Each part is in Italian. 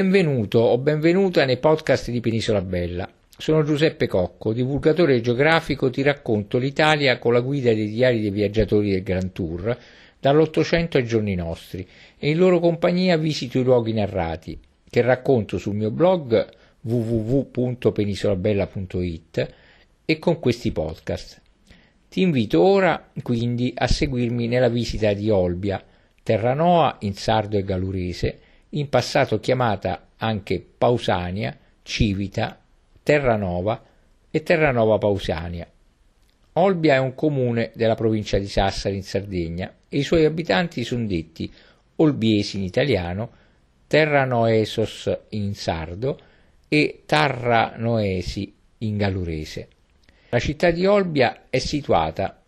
Benvenuto o benvenuta nei podcast di Penisola Bella. Sono Giuseppe Cocco, divulgatore geografico, ti racconto l'Italia con la guida dei diari dei viaggiatori del Grand Tour, dall'Ottocento ai giorni nostri, e in loro compagnia visito i luoghi narrati, che racconto sul mio blog www.penisolabella.it e con questi podcast. Ti invito ora quindi a seguirmi nella visita di Olbia, Terranova in sardo e gallurese, in passato chiamata anche Pausania, Civita, Terranova e Terranova Pausania. Olbia è un comune della provincia di Sassari in Sardegna e i suoi abitanti sono detti olbiesi in italiano, Terranoesos in sardo e Tarranoesi in gallurese. La città di Olbia è situata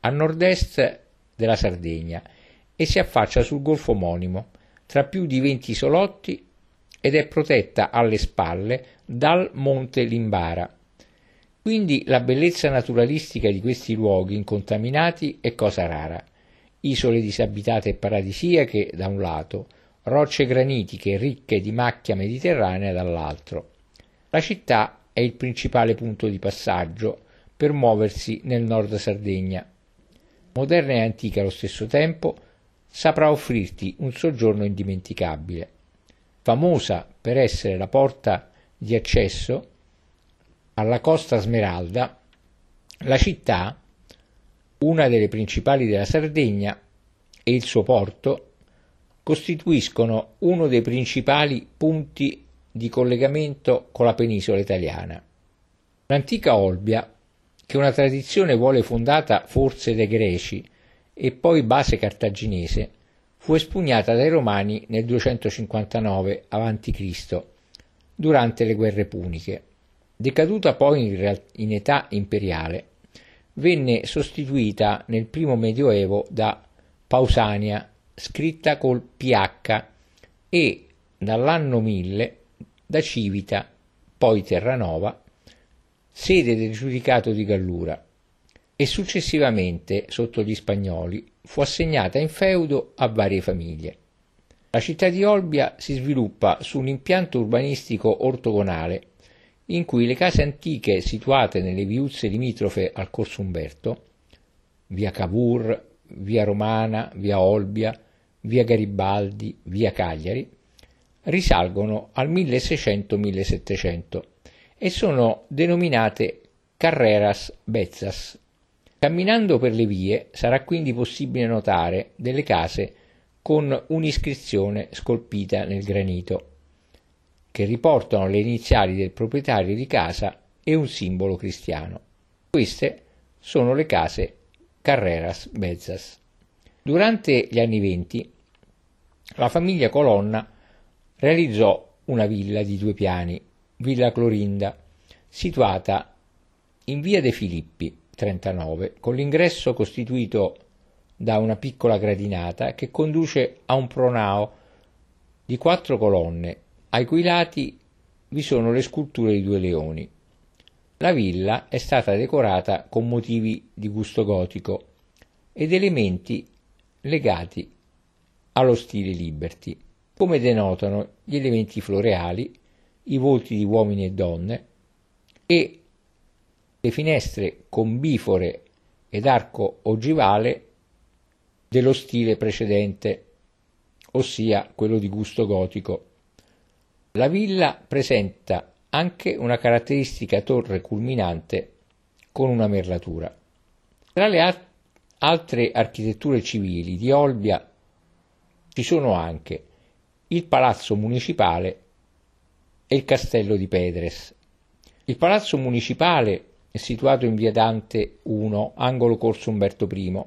a nord-est della Sardegna e si affaccia sul golfo omonimo, tra più di 20 isolotti ed è protetta alle spalle dal Monte Limbara. Quindi la bellezza naturalistica di questi luoghi incontaminati è cosa rara. Isole disabitate e paradisiache da un lato, rocce granitiche ricche di macchia mediterranea dall'altro. La città è il principale punto di passaggio per muoversi nel nord Sardegna. Moderna e antica allo stesso tempo, saprà offrirti un soggiorno indimenticabile. Famosa per essere la porta di accesso alla Costa Smeralda, la città, una delle principali della Sardegna, e il suo porto costituiscono uno dei principali punti di collegamento con la penisola italiana. L'antica Olbia, che una tradizione vuole fondata forse dai greci, e poi base cartaginese, fu espugnata dai Romani nel 259 a.C., durante le guerre puniche. Decaduta poi in, età imperiale, venne sostituita nel primo medioevo da Pausania, scritta col PH, e dall'anno 1000 da Civita, poi Terranova, sede del giudicato di Gallura, e successivamente, sotto gli spagnoli, fu assegnata in feudo a varie famiglie. La città di Olbia si sviluppa su un impianto urbanistico ortogonale in cui le case antiche situate nelle viuzze limitrofe al Corso Umberto, via Cavour, via Romana, via Olbia, via Garibaldi, via Cagliari, risalgono al 1600-1700 e sono denominate Carreras Bezzas Camminando per le vie sarà quindi possibile notare delle case con un'iscrizione scolpita nel granito, che riportano le iniziali del proprietario di casa e un simbolo cristiano. Queste sono le case Carreras Bezzas. Durante gli anni venti la famiglia Colonna realizzò una villa di due piani, Villa Clorinda, situata in via De Filippi, 39, con l'ingresso costituito da una piccola gradinata che conduce a un pronao di quattro colonne, ai cui lati vi sono le sculture di due leoni. La villa è stata decorata con motivi di gusto gotico ed elementi legati allo stile Liberty, come denotano gli elementi floreali, i volti di uomini e donne e le finestre con bifore ed arco ogivale dello stile precedente, ossia quello di gusto gotico. La villa presenta anche una caratteristica torre culminante con una merlatura. Tra le al- altre architetture civili di Olbia ci sono anche il palazzo municipale e il castello di Pedres. Il palazzo municipale è situato in via Dante 1, angolo Corso Umberto I,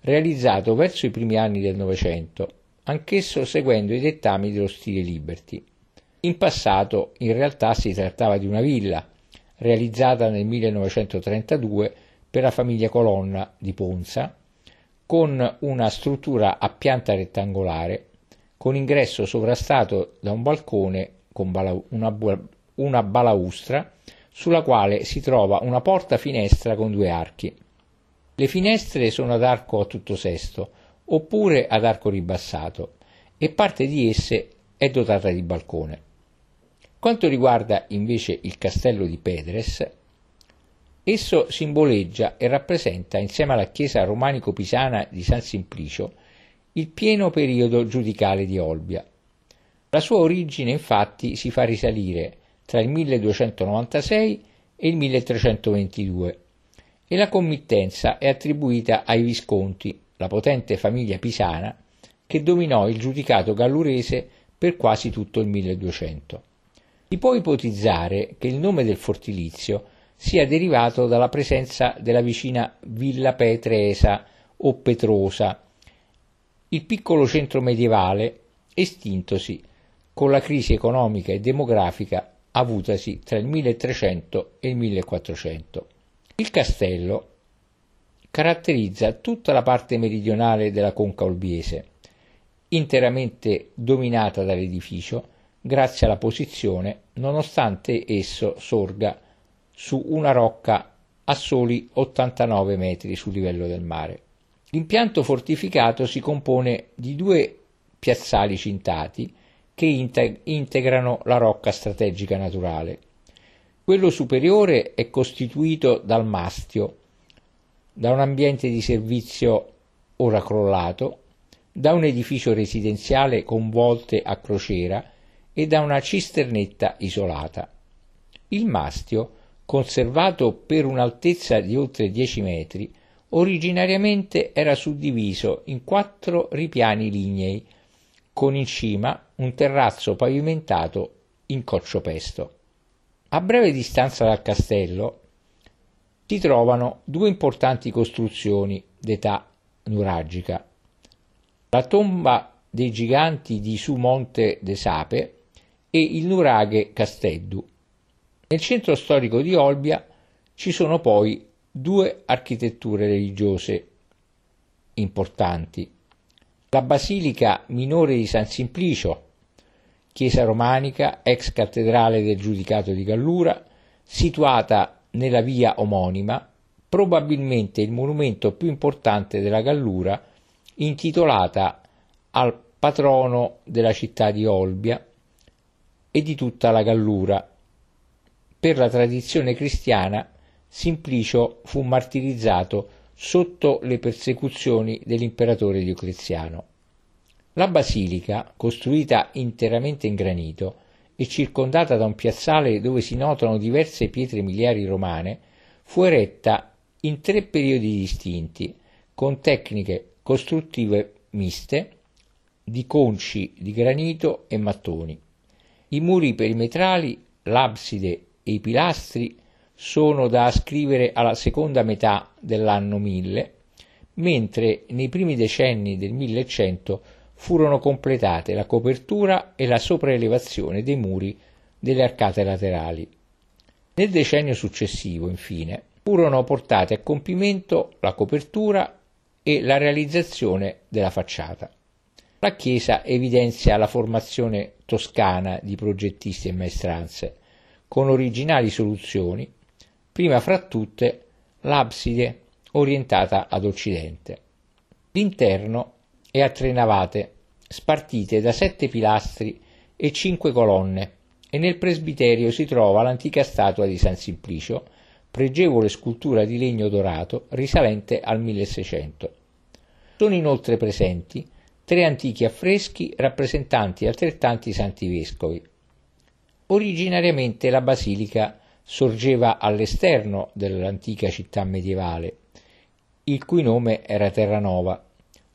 realizzato verso i primi anni del Novecento, anch'esso seguendo i dettami dello stile Liberty. In passato in realtà si trattava di una villa, realizzata nel 1932 per la famiglia Colonna di Ponza, con una struttura a pianta rettangolare, con ingresso sovrastato da un balcone con una balaustra sulla quale si trova una porta-finestra con due archi. Le finestre sono ad arco a tutto sesto, oppure ad arco ribassato, e parte di esse è dotata di balcone. Quanto riguarda invece il castello di Pedres, esso simboleggia e rappresenta, insieme alla chiesa romanico-pisana di San Simplicio, il pieno periodo giudicale di Olbia. La sua origine infatti si fa risalire tra il 1296 e il 1322 e la committenza è attribuita ai Visconti, la potente famiglia pisana che dominò il giudicato gallurese per quasi tutto il 1200. Si può ipotizzare che il nome del fortilizio sia derivato dalla presenza della vicina Villa Petresa o Petrosa, il piccolo centro medievale estintosi con la crisi economica e demografica avutasi tra il 1300 e il 1400. Il castello caratterizza tutta la parte meridionale della conca olbiese, interamente dominata dall'edificio grazie alla posizione, nonostante esso sorga su una rocca a soli 89 metri sul livello del mare. L'impianto fortificato si compone di due piazzali cintati che integrano la rocca strategica naturale. Quello superiore è costituito dal mastio, da un ambiente di servizio ora crollato, da un edificio residenziale con volte a crociera e da una cisternetta isolata. Il mastio, conservato per un'altezza di oltre 10 metri, originariamente era suddiviso in quattro ripiani lignei, con in cima un terrazzo pavimentato in coccio-pesto. A breve distanza dal castello si trovano due importanti costruzioni d'età nuragica. La tomba dei giganti di Su Monte de Sape e il nuraghe Casteddu. Nel centro storico di Olbia ci sono poi due architetture religiose importanti. La Basilica minore di San Simplicio, chiesa romanica, ex cattedrale del Giudicato di Gallura, situata nella via omonima, probabilmente il monumento più importante della Gallura, intitolata al patrono della città di Olbia e di tutta la Gallura. Per la tradizione cristiana Simplicio fu martirizzato sotto le persecuzioni dell'imperatore Diocleziano. La basilica, costruita interamente in granito e circondata da un piazzale dove si notano diverse pietre miliari romane, fu eretta in tre periodi distinti, con tecniche costruttive miste di conci di granito e mattoni. I muri perimetrali, l'abside e i pilastri sono da ascrivere alla seconda metà dell'anno 1000, mentre nei primi decenni del 1100 furono completate la copertura e la sopraelevazione dei muri delle arcate laterali. Nel decennio successivo, infine, furono portate a compimento la copertura e la realizzazione della facciata. La chiesa evidenzia la formazione toscana di progettisti e maestranze, con originali soluzioni prima fra tutte l'abside orientata ad occidente. L'interno è a tre navate, spartite da sette pilastri e cinque colonne, e nel presbiterio si trova l'antica statua di San Simplicio, pregevole scultura di legno dorato risalente al 1600. Sono inoltre presenti tre antichi affreschi rappresentanti altrettanti santi vescovi. Originariamente la basilica sorgeva all'esterno dell'antica città medievale, il cui nome era Terranova,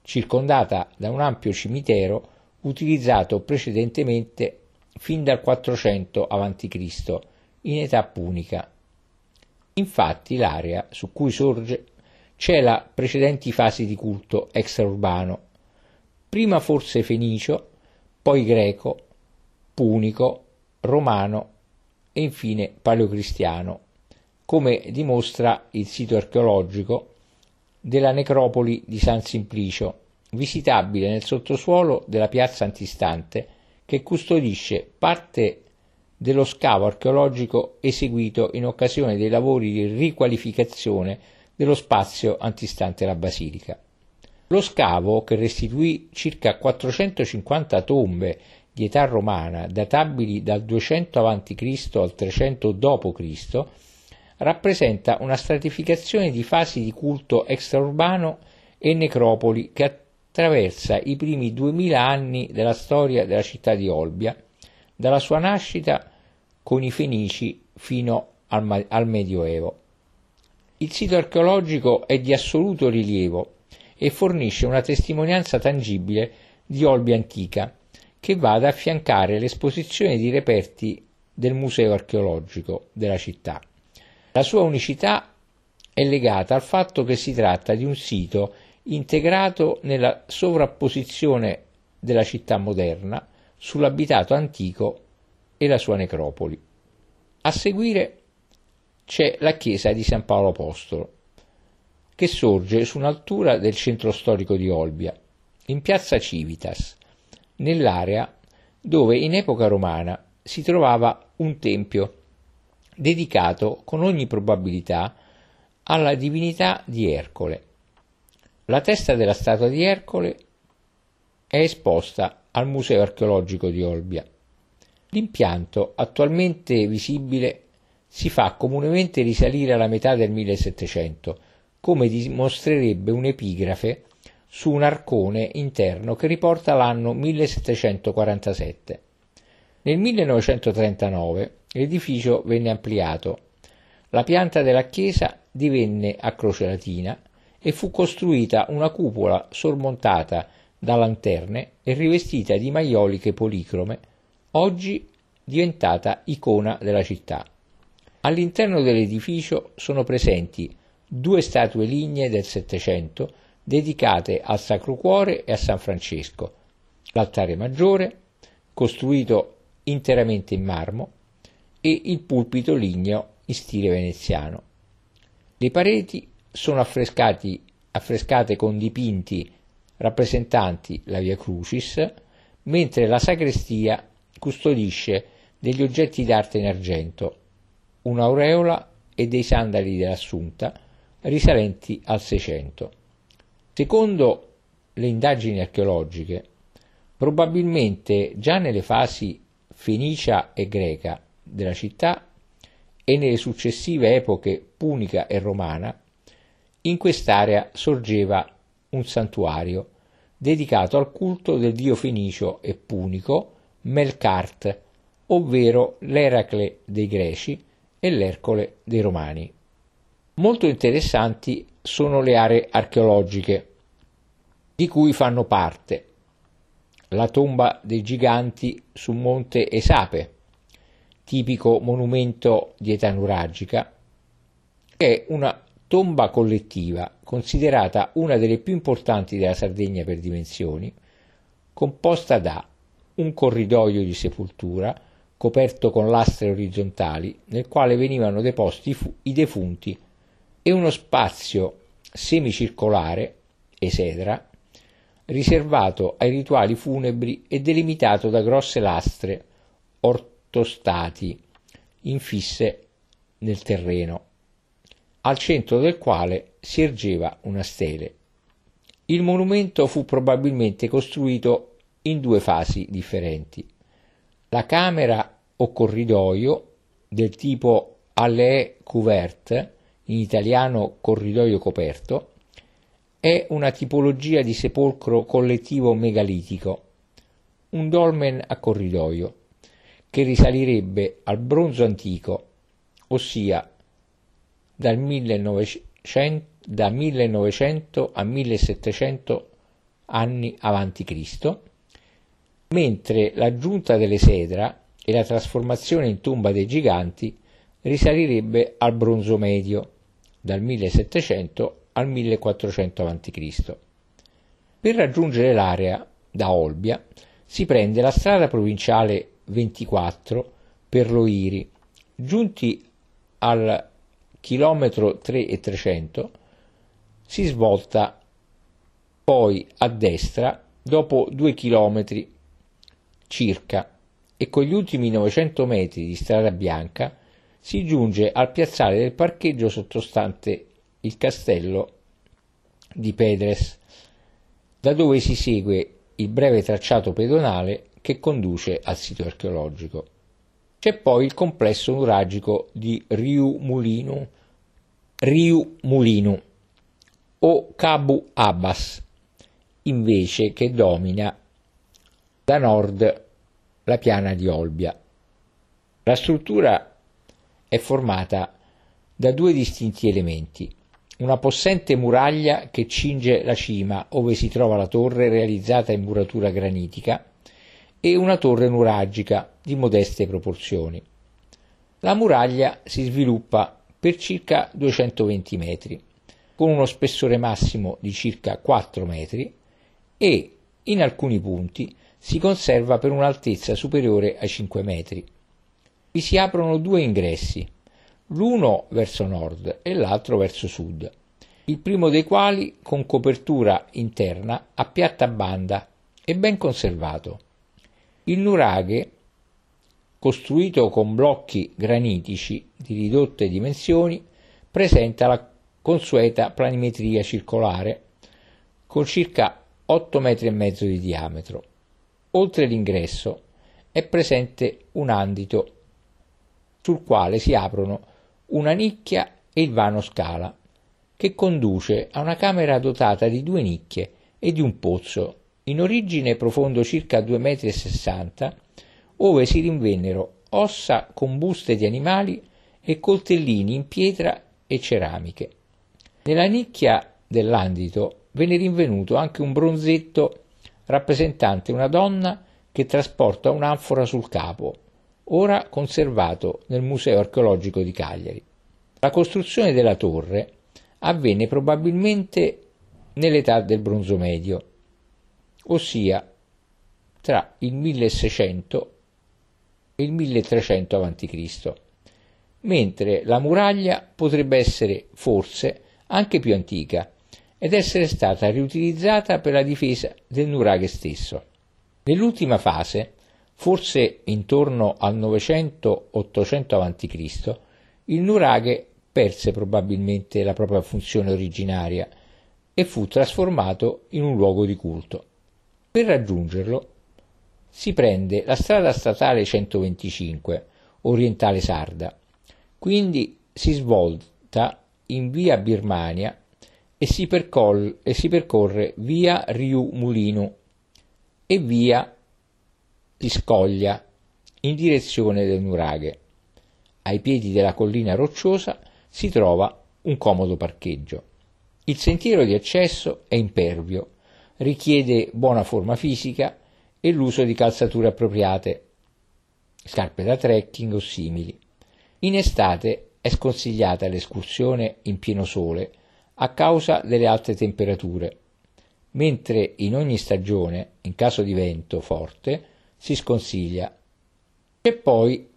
circondata da un ampio cimitero utilizzato precedentemente fin dal 400 a.C. in età punica. Infatti l'area su cui sorge cela precedenti fasi di culto extraurbano, prima forse fenicio, poi greco, punico, romano e infine paleocristiano, come dimostra il sito archeologico della necropoli di San Simplicio, visitabile nel sottosuolo della piazza antistante che custodisce parte dello scavo archeologico eseguito in occasione dei lavori di riqualificazione dello spazio antistante la basilica. Lo scavo, che restituì circa 450 tombe di età romana databili dal 200 a.C. al 300 d.C., rappresenta una stratificazione di fasi di culto extraurbano e necropoli che attraversa i primi 2000 anni della storia della città di Olbia, dalla sua nascita con i Fenici fino al, al Medioevo. Il sito archeologico è di assoluto rilievo e fornisce una testimonianza tangibile di Olbia antica, che va ad affiancare l'esposizione di reperti del Museo archeologico della città. La sua unicità è legata al fatto che si tratta di un sito integrato nella sovrapposizione della città moderna sull'abitato antico e la sua necropoli. A seguire c'è la chiesa di San Paolo Apostolo, che sorge su un'altura del centro storico di Olbia, in piazza Civitas, nell'area dove in epoca romana si trovava un tempio dedicato con ogni probabilità alla divinità di Ercole. La testa della statua di Ercole è esposta al Museo archeologico di Olbia. L'impianto attualmente visibile si fa comunemente risalire alla metà del 1700, come dimostrerebbe un'epigrafe su un arcone interno che riporta l'anno 1747. Nel 1939 l'edificio venne ampliato. La pianta della chiesa divenne a croce latina e fu costruita una cupola sormontata da lanterne e rivestita di maioliche policrome, oggi diventata icona della città. All'interno dell'edificio sono presenti due statue lignee del Settecento dedicate al Sacro Cuore e a San Francesco, l'altare maggiore, costruito interamente in marmo, e il pulpito ligneo in stile veneziano. Le pareti sono affrescate con dipinti rappresentanti la Via Crucis, mentre la sagrestia custodisce degli oggetti d'arte in argento, un'aureola e dei sandali dell'Assunta risalenti al Seicento. Secondo le indagini archeologiche, probabilmente già nelle fasi fenicia e greca della città e nelle successive epoche punica e romana, in quest'area sorgeva un santuario dedicato al culto del dio fenicio e punico Melkart, ovvero l'Eracle dei greci e l'Ercole dei romani. Molto interessanti sono le aree archeologiche di cui fanno parte la tomba dei giganti su Monte Esape, tipico monumento di età nuragica, è una tomba collettiva considerata una delle più importanti della Sardegna per dimensioni, composta da un corridoio di sepoltura coperto con lastre orizzontali nel quale venivano deposti i defunti e uno spazio semicircolare, esedra, riservato ai rituali funebri e delimitato da grosse lastre ortostati infisse nel terreno, al centro del quale si ergeva una stele. Il monumento fu probabilmente costruito in due fasi differenti. La camera o corridoio del tipo allée couverte, in italiano corridoio coperto, è una tipologia di sepolcro collettivo megalitico, un dolmen a corridoio, che risalirebbe al bronzo antico, ossia dal 1900, da 1900 a 1700 anni avanti Cristo, mentre l'aggiunta delle sedra e la trasformazione in tomba dei giganti risalirebbe al bronzo medio, dal 1700 al 1400 a.C. Per raggiungere l'area da Olbia si prende la strada provinciale 24 per Loiri. Giunti al chilometro 3 e 300 si svolta poi a destra dopo due chilometri circa e con gli ultimi 900 metri di strada bianca si giunge al piazzale del parcheggio sottostante il castello di Pedres, da dove si segue il breve tracciato pedonale che conduce al sito archeologico. C'è poi il complesso nuragico di Riu Mulinu, Riu Mulinu o Cabu Abbas, invece che domina da nord la piana di Olbia. La struttura è formata da due distinti elementi, una possente muraglia che cinge la cima ove si trova la torre realizzata in muratura granitica e una torre nuragica di modeste proporzioni. La muraglia si sviluppa per circa 220 metri, con uno spessore massimo di circa 4 metri e, in alcuni punti, si conserva per un'altezza superiore ai 5 metri. Vi si aprono due ingressi, l'uno verso nord e l'altro verso sud, il primo dei quali con copertura interna a piatta banda e ben conservato. Il nuraghe, costruito con blocchi granitici di ridotte dimensioni, presenta la consueta planimetria circolare con circa 8 metri e mezzo di diametro. Oltre l'ingresso è presente un andito sul quale si aprono una nicchia e il vano scala, che conduce a una camera dotata di due nicchie e di un pozzo in origine profondo circa 2,60 metri, ove si rinvennero ossa con buste di animali e coltellini in pietra e ceramiche. Nella nicchia dell'andito venne rinvenuto anche un bronzetto rappresentante una donna che trasporta un'anfora sul capo, ora conservato nel Museo archeologico di Cagliari. La costruzione della torre avvenne probabilmente nell'età del bronzo medio, ossia tra il 1600 e il 1300 a.C., mentre la muraglia potrebbe essere forse anche più antica ed essere stata riutilizzata per la difesa del nuraghe stesso. Nell'ultima fase, forse intorno al 900-800 a.C., il nuraghe perse probabilmente la propria funzione originaria e fu trasformato in un luogo di culto. Per raggiungerlo si prende la strada statale 125, orientale sarda, quindi si svolta in via Birmania e si, percol- e si percorre via Riu Mulino e via Liscoglia in direzione del Nuraghe. Ai piedi della collina rocciosa si trova un comodo parcheggio. Il sentiero di accesso è impervio, richiede buona forma fisica e l'uso di calzature appropriate, scarpe da trekking o simili. In estate è sconsigliata l'escursione in pieno sole a causa delle alte temperature, mentre in ogni stagione, in caso di vento forte, si sconsiglia. C'è poi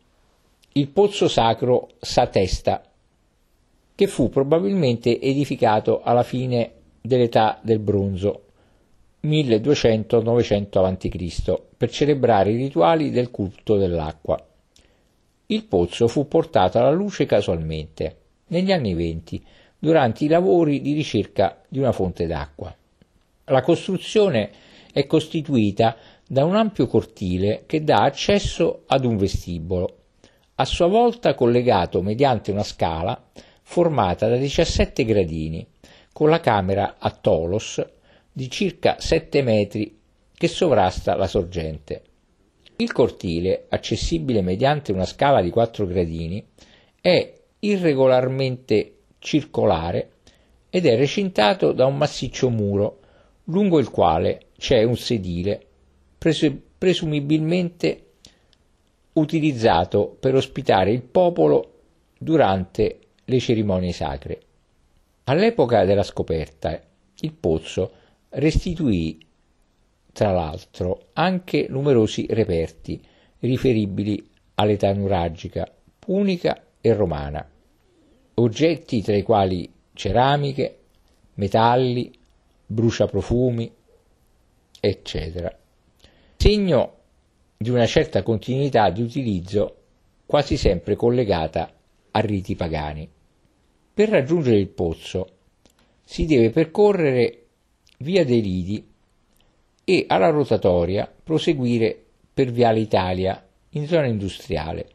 il pozzo sacro Satesta, che fu probabilmente edificato alla fine dell'età del bronzo, 1200-900 a.C., per celebrare i rituali del culto dell'acqua. Il pozzo fu portato alla luce casualmente, negli anni venti, durante i lavori di ricerca di una fonte d'acqua. La costruzione è costituita da un ampio cortile che dà accesso ad un vestibolo, a sua volta collegato mediante una scala formata da 17 gradini, con la camera a tolos di circa 7 metri che sovrasta la sorgente. Il cortile, accessibile mediante una scala di 4 gradini, è irregolarmente circolare ed è recintato da un massiccio muro lungo il quale c'è un sedile presumibilmente utilizzato per ospitare il popolo durante le cerimonie sacre. All'epoca della scoperta il pozzo restituì tra l'altro anche numerosi reperti riferibili all'età nuragica, punica e romana, oggetti tra i quali ceramiche, metalli, bruciaprofumi, eccetera, segno di una certa continuità di utilizzo quasi sempre collegata a riti pagani. Per raggiungere il pozzo si deve percorrere via dei Lidi e alla rotatoria proseguire per Viale Italia in zona industriale,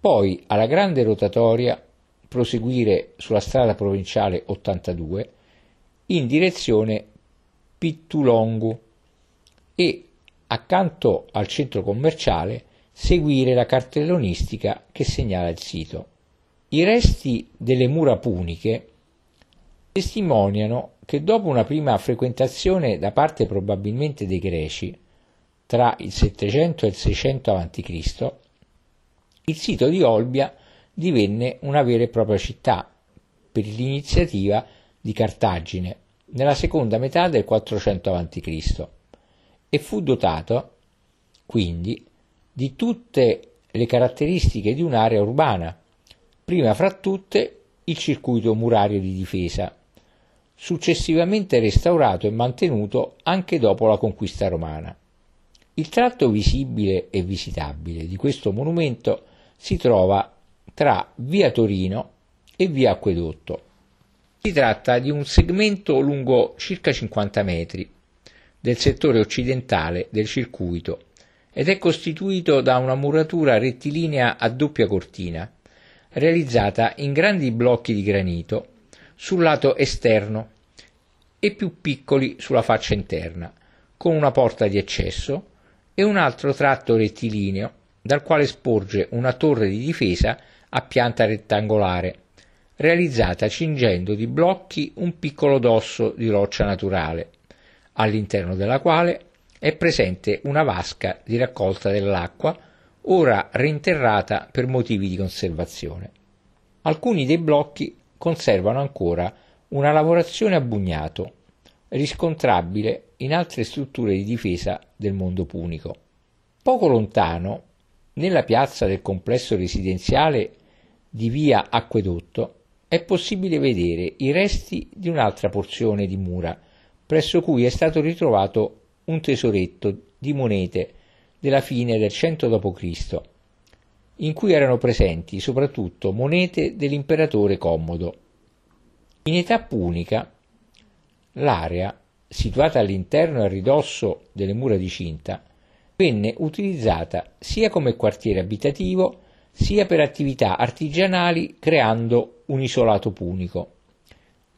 poi alla grande rotatoria proseguire sulla strada provinciale 82 in direzione Pittulongu e accanto al centro commerciale seguire la cartellonistica che segnala il sito. I resti delle mura puniche testimoniano che dopo una prima frequentazione da parte probabilmente dei greci, tra il 700 e il 600 a.C., il sito di Olbia divenne una vera e propria città per l'iniziativa di Cartagine nella seconda metà del 400 a.C. e fu dotato quindi di tutte le caratteristiche di un'area urbana, prima fra tutte il circuito murario di difesa, successivamente restaurato e mantenuto anche dopo la conquista romana. Il tratto visibile e visitabile di questo monumento si trova tra via Torino e via Acquedotto. Si tratta di un segmento lungo circa 50 metri del settore occidentale del circuito ed è costituito da una muratura rettilinea a doppia cortina, realizzata in grandi blocchi di granito sul lato esterno e più piccoli sulla faccia interna, con una porta di accesso e un altro tratto rettilineo dal quale sporge una torre di difesa a pianta rettangolare, realizzata cingendo di blocchi un piccolo dosso di roccia naturale, all'interno della quale è presente una vasca di raccolta dell'acqua, ora rinterrata per motivi di conservazione. Alcuni dei blocchi conservano ancora una lavorazione a bugnato, riscontrabile in altre strutture di difesa del mondo punico. Poco lontano, nella piazza del complesso residenziale di via Acquedotto, è possibile vedere i resti di un'altra porzione di mura, presso cui è stato ritrovato un tesoretto di monete della fine del 100 d.C., in cui erano presenti soprattutto monete dell'imperatore Commodo. In età punica, l'area, situata all'interno e a ridosso delle mura di cinta, venne utilizzata sia come quartiere abitativo sia per attività artigianali creando un isolato punico.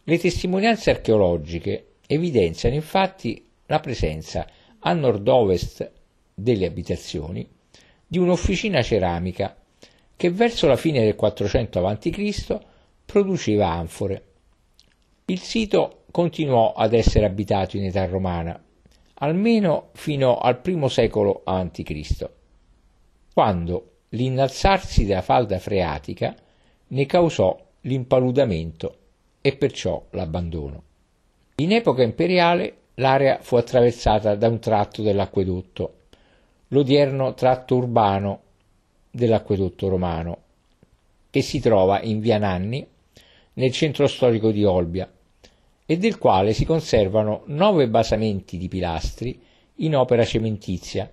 Le testimonianze archeologiche evidenziano infatti la presenza a nord-ovest delle abitazioni di un'officina ceramica che verso la fine del 400 a.C. produceva anfore. Il sito continuò ad essere abitato in età romana, almeno fino al I secolo a.C., quando l'innalzarsi della falda freatica ne causò l'impaludamento e perciò l'abbandono. In epoca imperiale l'area fu attraversata da un tratto dell'acquedotto, l'odierno tratto urbano dell'acquedotto romano, che si trova in via Nanni, nel centro storico di Olbia, e del quale si conservano nove basamenti di pilastri in opera cementizia,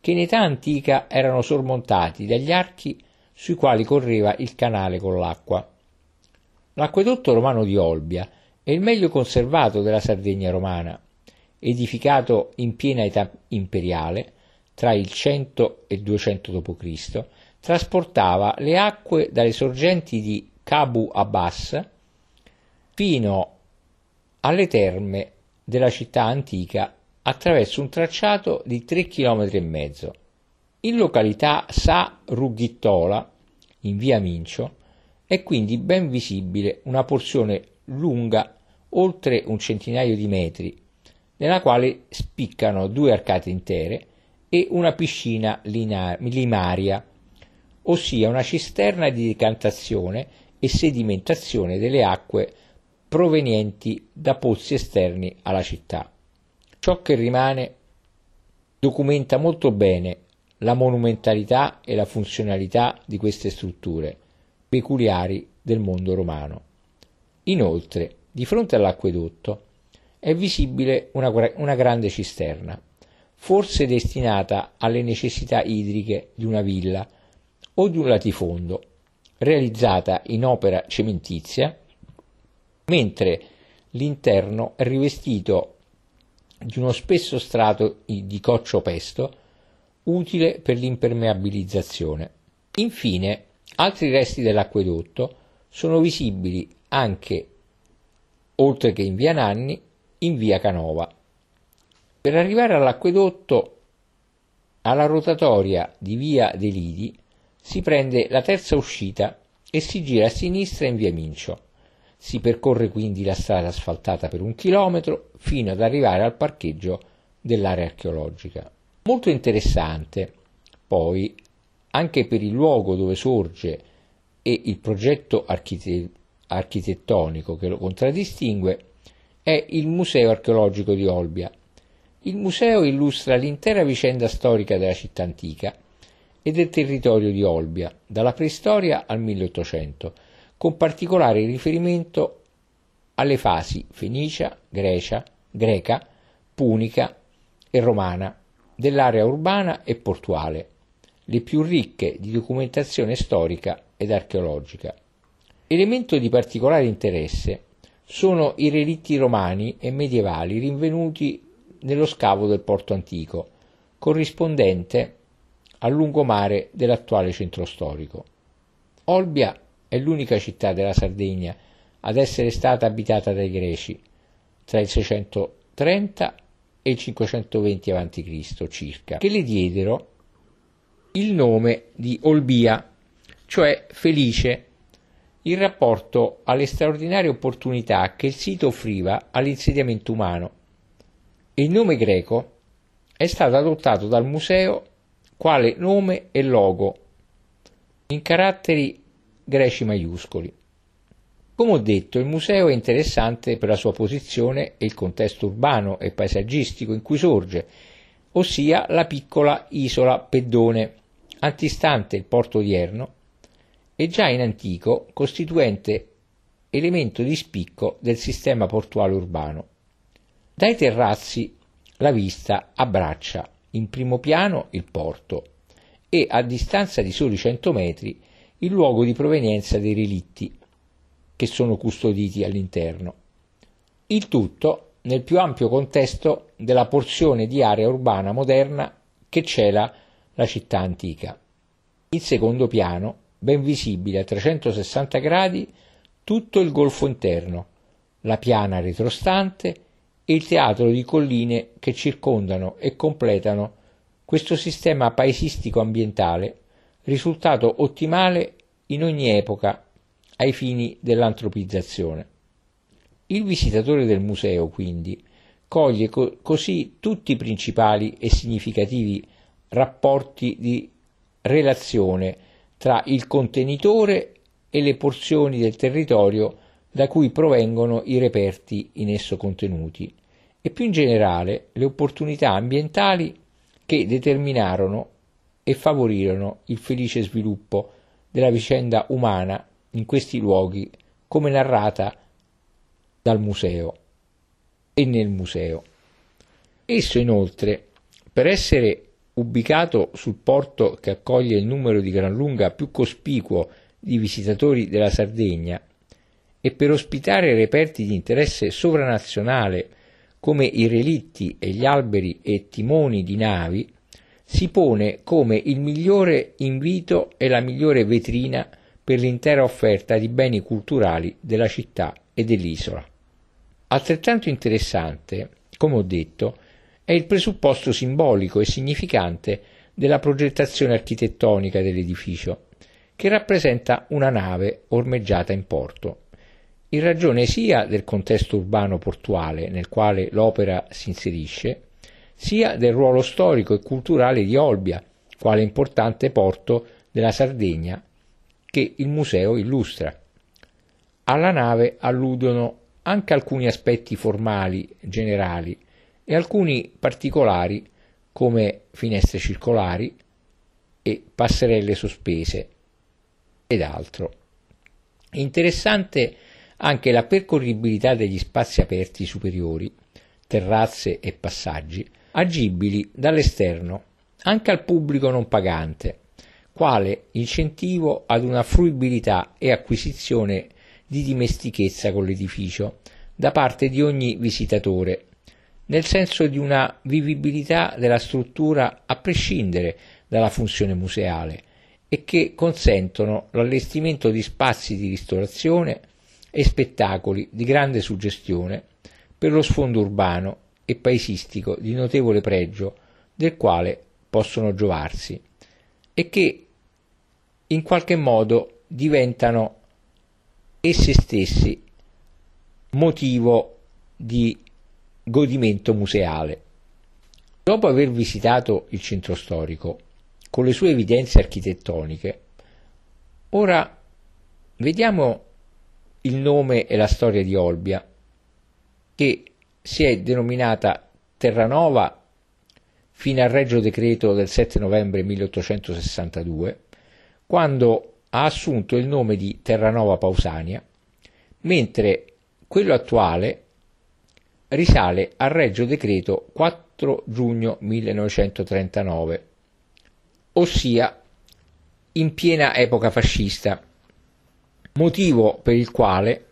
che in età antica erano sormontati dagli archi sui quali correva il canale con l'acqua. L'acquedotto romano di Olbia è il meglio conservato della Sardegna romana edificato in piena età imperiale, tra il 100 e il 200 d.C., trasportava le acque dalle sorgenti di Kabu Abbas fino alle terme della città antica attraverso un tracciato di 3 km e mezzo. In località Sa Rughittola, in via Mincio, è quindi ben visibile una porzione lunga oltre un centinaio di metri nella quale spiccano due arcate intere e una piscina limaria, ossia una cisterna di decantazione e sedimentazione delle acque provenienti da pozzi esterni alla città. Ciò che rimane documenta molto bene la monumentalità e la funzionalità di queste strutture peculiari del mondo romano. Inoltre, di fronte all'acquedotto è visibile una, una grande cisterna, forse destinata alle necessità idriche di una villa o di un latifondo, realizzata in opera cementizia, mentre l'interno è rivestito di uno spesso strato di coccio pesto utile per l'impermeabilizzazione. Infine, altri resti dell'acquedotto sono visibili anche, oltre che in via Nanni, in via Canova. Per arrivare all'acquedotto, alla rotatoria di via dei Lidi, si prende la terza uscita e si gira a sinistra in via Mincio. Si percorre quindi la strada asfaltata per un chilometro fino ad arrivare al parcheggio dell'area archeologica. Molto interessante, poi, anche per il luogo dove sorge e il progetto archite- architettonico che lo contraddistingue, è il Museo archeologico di Olbia. Il museo illustra l'intera vicenda storica della città antica e del territorio di Olbia, dalla preistoria al 1800, con particolare riferimento alle fasi fenicia, grecia, greca, punica e romana dell'area urbana e portuale, le più ricche di documentazione storica ed archeologica. Elemento di particolare interesse sono i relitti romani e medievali rinvenuti nello scavo del porto antico, corrispondente al lungomare dell'attuale centro storico. Olbia è l'unica città della Sardegna ad essere stata abitata dai greci tra il 630 e il 520 a.C. circa, che le diedero il nome di Olbia, cioè felice, in rapporto alle straordinarie opportunità che il sito offriva all'insediamento umano. Il nome greco è stato adottato dal museo quale nome e logo in caratteri greci maiuscoli. Come ho detto, il museo è interessante per la sua posizione e il contesto urbano e paesaggistico in cui sorge, ossia la piccola isola Peddone, antistante il porto odierno e già in antico costituente elemento di spicco del sistema portuale urbano. Dai terrazzi la vista abbraccia in primo piano il porto e a distanza di soli 100 metri il luogo di provenienza dei relitti che sono custoditi all'interno. Il tutto nel più ampio contesto della porzione di area urbana moderna che cela la città antica. In secondo piano, ben visibile a 360 gradi, tutto il golfo interno, la piana retrostante e il teatro di colline che circondano e completano questo sistema paesistico ambientale, risultato ottimale in ogni epoca ai fini dell'antropizzazione. Il visitatore del museo, quindi, coglie co- così tutti i principali e significativi rapporti di relazione tra il contenitore e le porzioni del territorio da cui provengono i reperti in esso contenuti e più in generale le opportunità ambientali che determinarono e favorirono il felice sviluppo della vicenda umana in questi luoghi come narrata dal museo e nel museo. Esso inoltre, per essere ubicato sul porto che accoglie il numero di gran lunga più cospicuo di visitatori della Sardegna e per ospitare reperti di interesse sovranazionale come i relitti e gli alberi e timoni di navi, si pone come il migliore invito e la migliore vetrina per l'intera offerta di beni culturali della città e dell'isola. Altrettanto interessante, come ho detto, è il presupposto simbolico e significante della progettazione architettonica dell'edificio, che rappresenta una nave ormeggiata in porto in ragione sia del contesto urbano portuale nel quale l'opera si inserisce, sia del ruolo storico e culturale di Olbia, quale importante porto della Sardegna che il museo illustra. Alla nave alludono anche alcuni aspetti formali generali e alcuni particolari come finestre circolari e passerelle sospese ed altro. Interessante anche la percorribilità degli spazi aperti superiori, terrazze e passaggi, agibili dall'esterno anche al pubblico non pagante, quale incentivo ad una fruibilità e acquisizione di dimestichezza con l'edificio da parte di ogni visitatore, nel senso di una vivibilità della struttura a prescindere dalla funzione museale e che consentono l'allestimento di spazi di ristorazione e spettacoli di grande suggestione per lo sfondo urbano e paesistico di notevole pregio del quale possono giovarsi e che in qualche modo diventano essi stessi motivo di godimento museale. Dopo aver visitato il centro storico, con le sue evidenze architettoniche, ora vediamo il nome e la storia di Olbia, che si è denominata Terranova fino al Regio Decreto del 7 novembre 1862, quando ha assunto il nome di Terranova Pausania, mentre quello attuale risale al Regio Decreto 4 giugno 1939, ossia in piena epoca fascista, motivo per il quale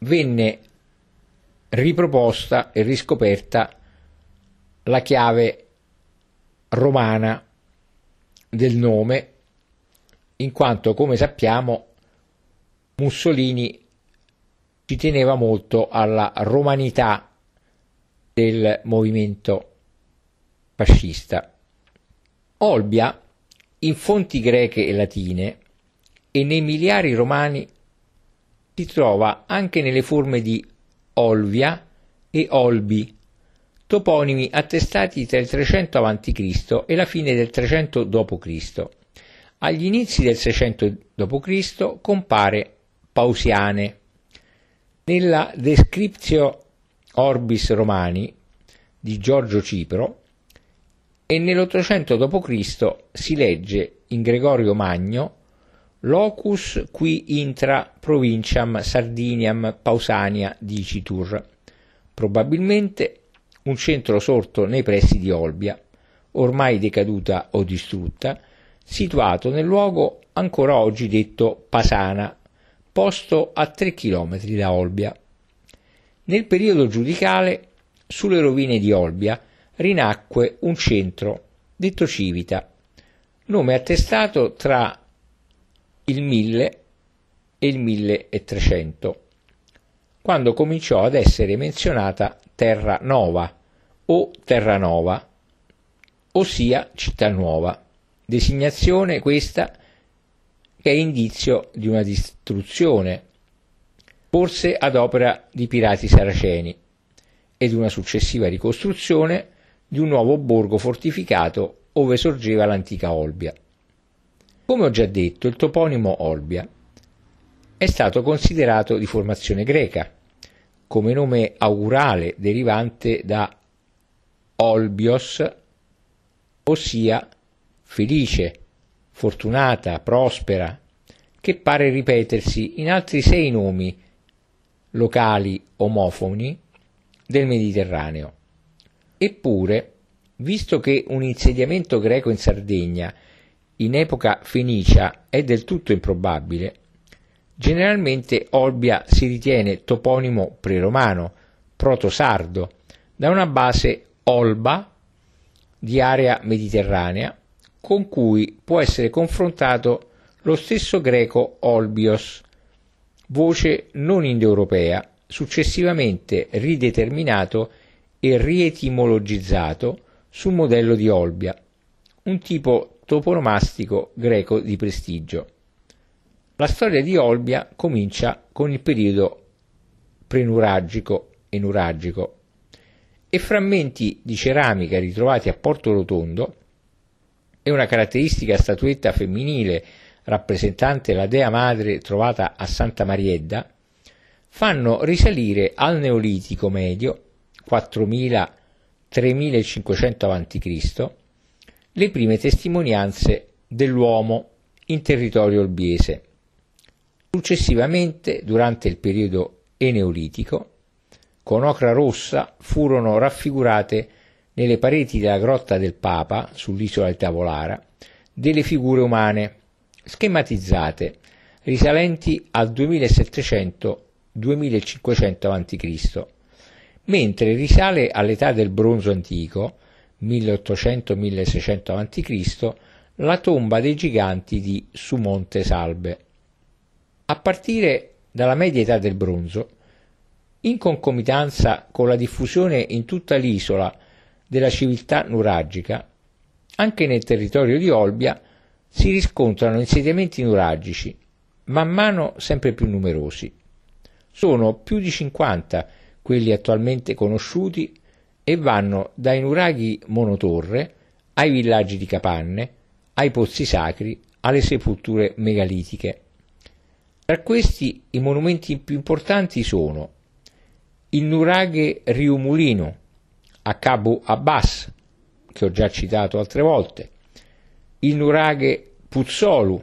venne riproposta e riscoperta la chiave romana del nome, in quanto, come sappiamo, Mussolini ci teneva molto alla romanità del movimento fascista. Olbia, in fonti greche e latine e nei miliari romani, si trova anche nelle forme di Olvia e Olbi, toponimi attestati tra il 300 a.C. e la fine del 300 d.C. Agli inizi del 600 d.C. compare Pausiane. Nella Descriptio Orbis Romani di Giorgio Cipro e nell'800 d.C. si legge in Gregorio Magno locus qui intra provinciam Sardiniam Pausania dicitur, probabilmente un centro sorto nei pressi di Olbia, ormai decaduta o distrutta, situato nel luogo ancora oggi detto Pasana, posto a 3 km da Olbia. Nel periodo giudicale, sulle rovine di Olbia, rinacque un centro, detto Civita, nome attestato tra il 1000 e il 1300, quando cominciò ad essere menzionata Terra Nova o Terranova, ossia città nuova, designazione questa che è indizio di una distruzione, forse ad opera di pirati saraceni, ed una successiva ricostruzione di un nuovo borgo fortificato ove sorgeva l'antica Olbia. Come ho già detto, il toponimo Olbia è stato considerato di formazione greca, come nome augurale derivante da Olbios, ossia felice, fortunata, prospera, che pare ripetersi in altri sei nomi locali omofoni del Mediterraneo. Eppure, visto che un insediamento greco in Sardegna in epoca fenicia è del tutto improbabile, generalmente Olbia si ritiene toponimo preromano, proto-sardo, da una base Olba di area mediterranea con cui può essere confrontato lo stesso greco Olbios, voce non indoeuropea, successivamente rideterminato e rietimologizzato sul modello di Olbia, un tipo toponomastico greco di prestigio. La storia di Olbia comincia con il periodo prenuragico e nuragico e frammenti di ceramica ritrovati a Porto Rotondo e una caratteristica statuetta femminile rappresentante la Dea Madre trovata a Santa Mariedda fanno risalire al Neolitico medio 4000-3500 a.C le prime testimonianze dell'uomo in territorio olbiese. Successivamente, durante il periodo eneolitico, con ocra rossa furono raffigurate nelle pareti della grotta del Papa, sull'isola di Tavolara, delle figure umane schematizzate risalenti al 2700-2500 a.C., mentre risale all'età del bronzo antico, 1800-1600 a.C., la tomba dei giganti di Sumonte Salbe. A partire dalla media età del bronzo, in concomitanza con la diffusione in tutta l'isola della civiltà nuragica, anche nel territorio di Olbia si riscontrano insediamenti nuragici, man mano sempre più numerosi. Sono più di 50 quelli attualmente conosciuti e vanno dai nuraghi monotorre ai villaggi di capanne, ai pozzi sacri, alle sepolture megalitiche. Tra questi i monumenti più importanti sono il nuraghe Riumulino a Cabo Abbas, che ho già citato altre volte, nuraghe Puzzolu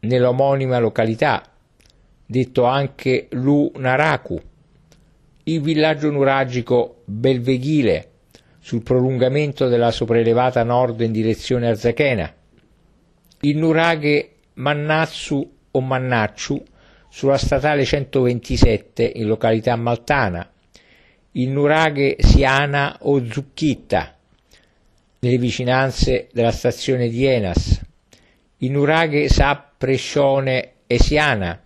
nell'omonima località, detto anche Lu Naraku, il villaggio nuragico Belveghile sul prolungamento della sopraelevata nord in direzione Arzachena, il nuraghe Mannazzu o Mannacciu sulla statale 127 in località Maltana, il nuraghe Siana o Zucchitta nelle vicinanze della stazione di Enas, il nuraghe Sapprescione Esiana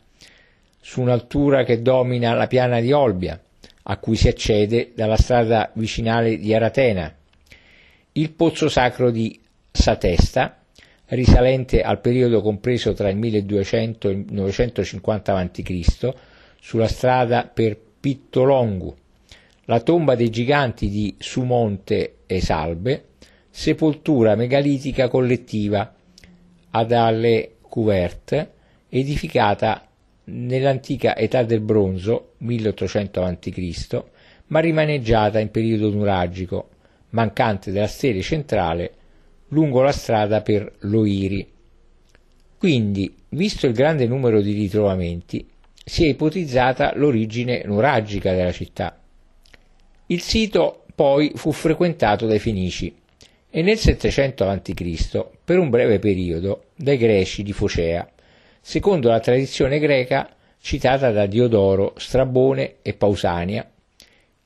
su un'altura che domina la piana di Olbia, a cui si accede dalla strada vicinale di Aratena, il pozzo sacro di Satesta, risalente al periodo compreso tra il 1200 e il 950 a.C., sulla strada per Pittolongu, la tomba dei giganti di Sumonte e Salbe, sepoltura megalitica collettiva ad alle Couverte, edificata nell'antica età del bronzo, 1800 a.C., ma rimaneggiata in periodo nuragico, mancante della stele centrale lungo la strada per Loiri. Quindi, visto il grande numero di ritrovamenti, si è ipotizzata l'origine nuragica della città. Il sito poi fu frequentato dai Fenici e nel 700 a.C., per un breve periodo, dai Greci di Focea, secondo la tradizione greca citata da Diodoro, Strabone e Pausania,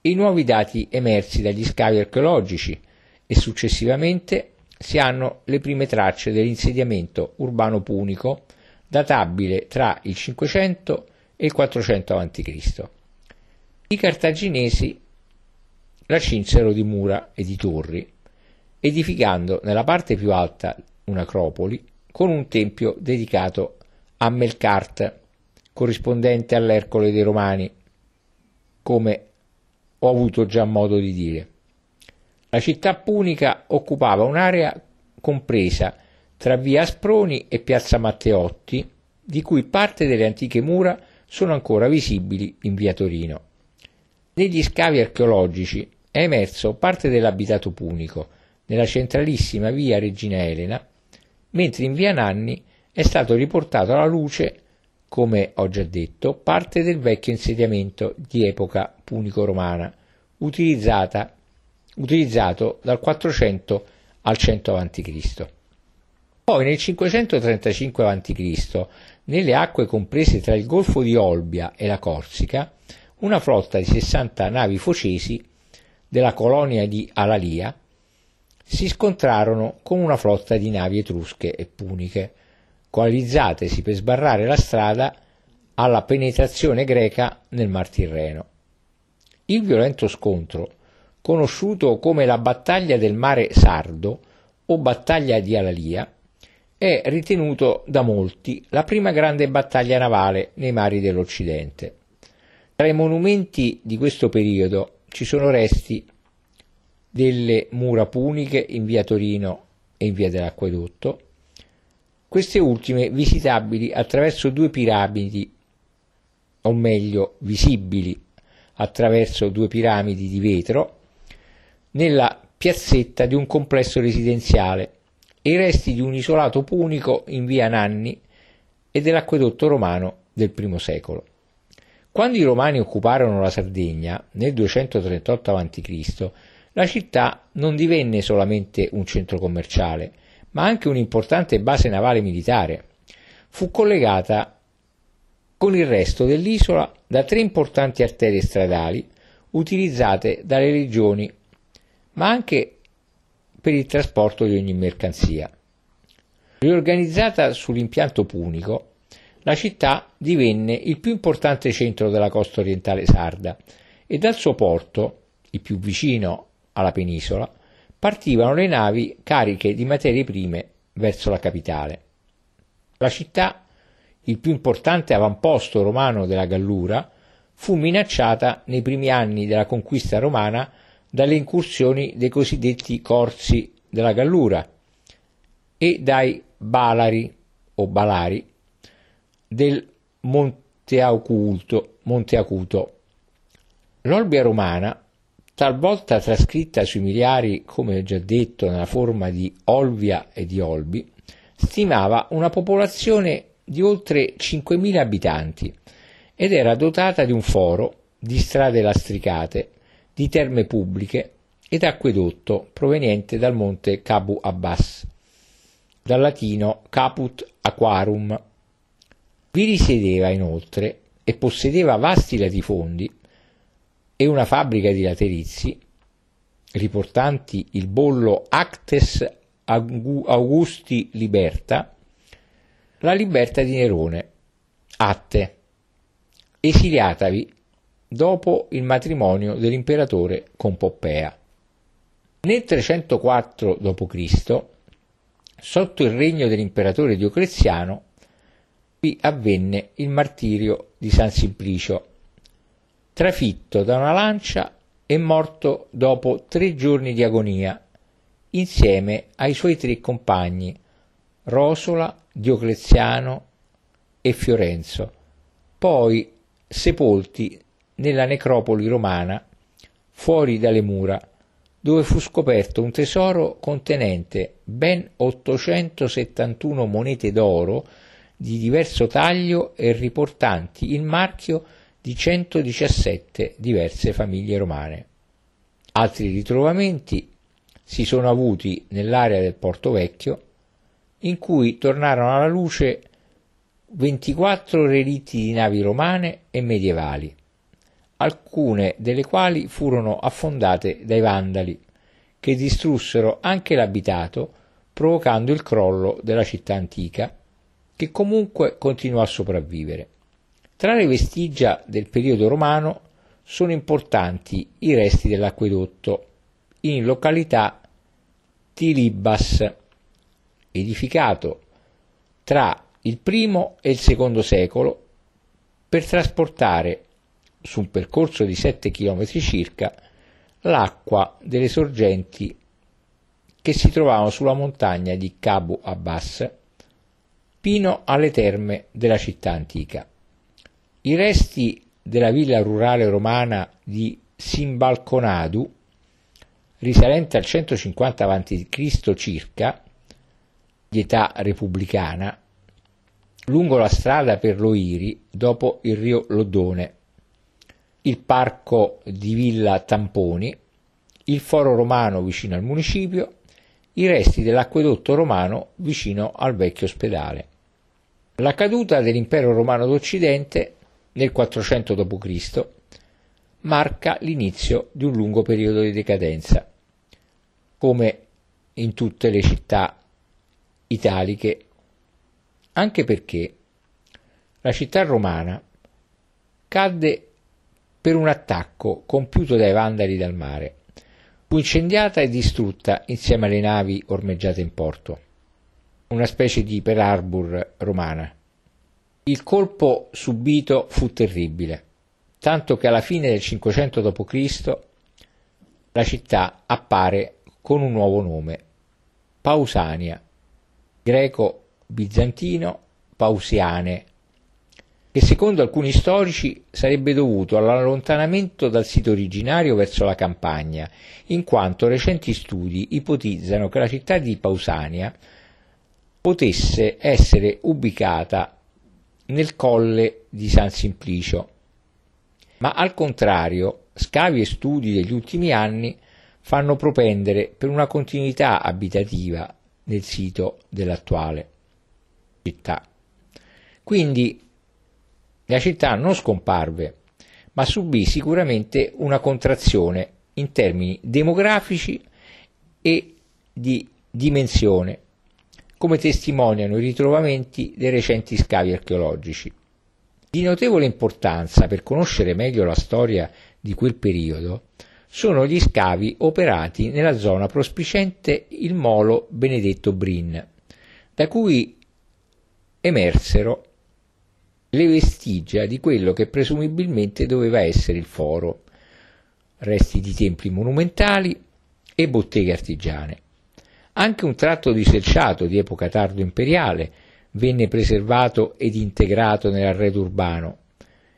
i nuovi dati emersi dagli scavi archeologici e successivamente si hanno le prime tracce dell'insediamento urbano punico databile tra il 500 e il 400 a.C. I cartaginesi la cinsero di mura e di torri, edificando nella parte più alta un'acropoli con un tempio dedicato a Melkart, corrispondente all'Ercole dei Romani, come ho avuto già modo di dire. La città punica occupava un'area compresa tra via Asproni e piazza Matteotti, di cui parte delle antiche mura sono ancora visibili in via Torino. Negli scavi archeologici è emerso parte dell'abitato punico, nella centralissima via Regina Elena, mentre in via Nanni è stato riportato alla luce, come ho già detto, parte del vecchio insediamento di epoca punico-romana, utilizzato dal 400 al 100 a.C. Poi nel 535 a.C., nelle acque comprese tra il Golfo di Olbia e la Corsica, una flotta di 60 navi focesi della colonia di Alalia si scontrarono con una flotta di navi etrusche e puniche, coalizzatesi per sbarrare la strada alla penetrazione greca nel Mar Tirreno. Il violento scontro conosciuto come la battaglia del mare Sardo o battaglia di Alalia, è ritenuto da molti la prima grande battaglia navale nei mari dell'Occidente. Tra i monumenti di questo periodo ci sono resti delle mura puniche in via Torino e in via dell'Acquedotto, queste ultime visitabili attraverso due piramidi, o meglio visibili attraverso due piramidi di vetro nella piazzetta di un complesso residenziale e i resti di un isolato punico in via Nanni e dell'acquedotto romano del I secolo. Quando i romani occuparono la Sardegna nel 238 a.C., la città non divenne solamente un centro commerciale, ma anche un'importante base navale militare. Fu collegata con il resto dell'isola da tre importanti arterie stradali utilizzate dalle legioni, ma anche per il trasporto di ogni mercanzia. Riorganizzata sull'impianto punico, la città divenne il più importante centro della costa orientale sarda e dal suo porto, il più vicino alla penisola, partivano le navi cariche di materie prime verso la capitale. La città, il più importante avamposto romano della Gallura, fu minacciata nei primi anni della conquista romana dalle incursioni dei cosiddetti corsi della Gallura e dai Balari o Balari del Monte Acuto. Monte Acuto. L'Olbia romana, talvolta trascritta sui miliari, come già detto, nella forma di Olvia e di Olbi, stimava una popolazione di oltre 5.000 abitanti ed era dotata di un foro, di strade lastricate, di terme pubbliche ed acquedotto proveniente dal monte Cabu Abbas, dal latino caput aquarum, vi risiedeva inoltre e possedeva vasti latifondi e una fabbrica di laterizi riportanti il bollo Actes Augusti Liberta, la libertà di Nerone, Atte, esiliatavi dopo il matrimonio dell'imperatore con Poppea. Nel 304 d.C., sotto il regno dell'imperatore Diocleziano, qui avvenne il martirio di San Simplicio, trafitto da una lancia e morto dopo tre giorni di agonia, insieme ai suoi tre compagni, Rosola, Diocleziano e Fiorenzo, poi sepolti nella necropoli romana fuori dalle mura, dove fu scoperto un tesoro contenente ben 871 monete d'oro di diverso taglio e riportanti il marchio di 117 diverse famiglie romane. Altri ritrovamenti si sono avuti nell'area del Porto Vecchio, in cui tornarono alla luce 24 relitti di navi romane e medievali, alcune delle quali furono affondate dai vandali, che distrussero anche l'abitato, provocando il crollo della città antica che comunque continuò a sopravvivere. Tra le vestigia del periodo romano sono importanti i resti dell'acquedotto in località Tilibas, edificato tra il I e il II secolo per trasportare su un percorso di 7 km circa l'acqua delle sorgenti che si trovavano sulla montagna di Cabu Abbas fino alle terme della città antica. I resti della villa rurale romana di Simbalconadu, risalente al 150 a.C. circa, di età repubblicana, lungo la strada per Loiri dopo il rio Lodone, il parco di Villa Tamponi, il foro romano vicino al municipio, i resti dell'acquedotto romano vicino al vecchio ospedale. La caduta dell'impero romano d'Occidente nel 400 d.C. marca l'inizio di un lungo periodo di decadenza, come in tutte le città italiche, anche perché la città romana cadde per un attacco compiuto dai vandali dal mare. Fu incendiata e distrutta insieme alle navi ormeggiate in porto una specie di Pearl Harbor romana. Il colpo subito fu terribile, tanto che alla fine del 500 d.C. la città appare con un nuovo nome, Pausania, greco-bizantino Pausiane, che secondo alcuni storici sarebbe dovuto all'allontanamento dal sito originario verso la campagna, in quanto recenti studi ipotizzano che la città di Pausania potesse essere ubicata nel colle di San Simplicio. Ma al contrario, scavi e studi degli ultimi anni fanno propendere per una continuità abitativa nel sito dell'attuale città. Quindi la città non scomparve, ma subì sicuramente una contrazione in termini demografici e di dimensione, come testimoniano i ritrovamenti dei recenti scavi archeologici. Di notevole importanza per conoscere meglio la storia di quel periodo sono gli scavi operati nella zona prospicente il molo Benedetto Brin, da cui emersero le vestigia di quello che presumibilmente doveva essere il foro, resti di templi monumentali e botteghe artigiane. Anche un tratto di selciato di epoca tardo imperiale venne preservato ed integrato nell'arredo urbano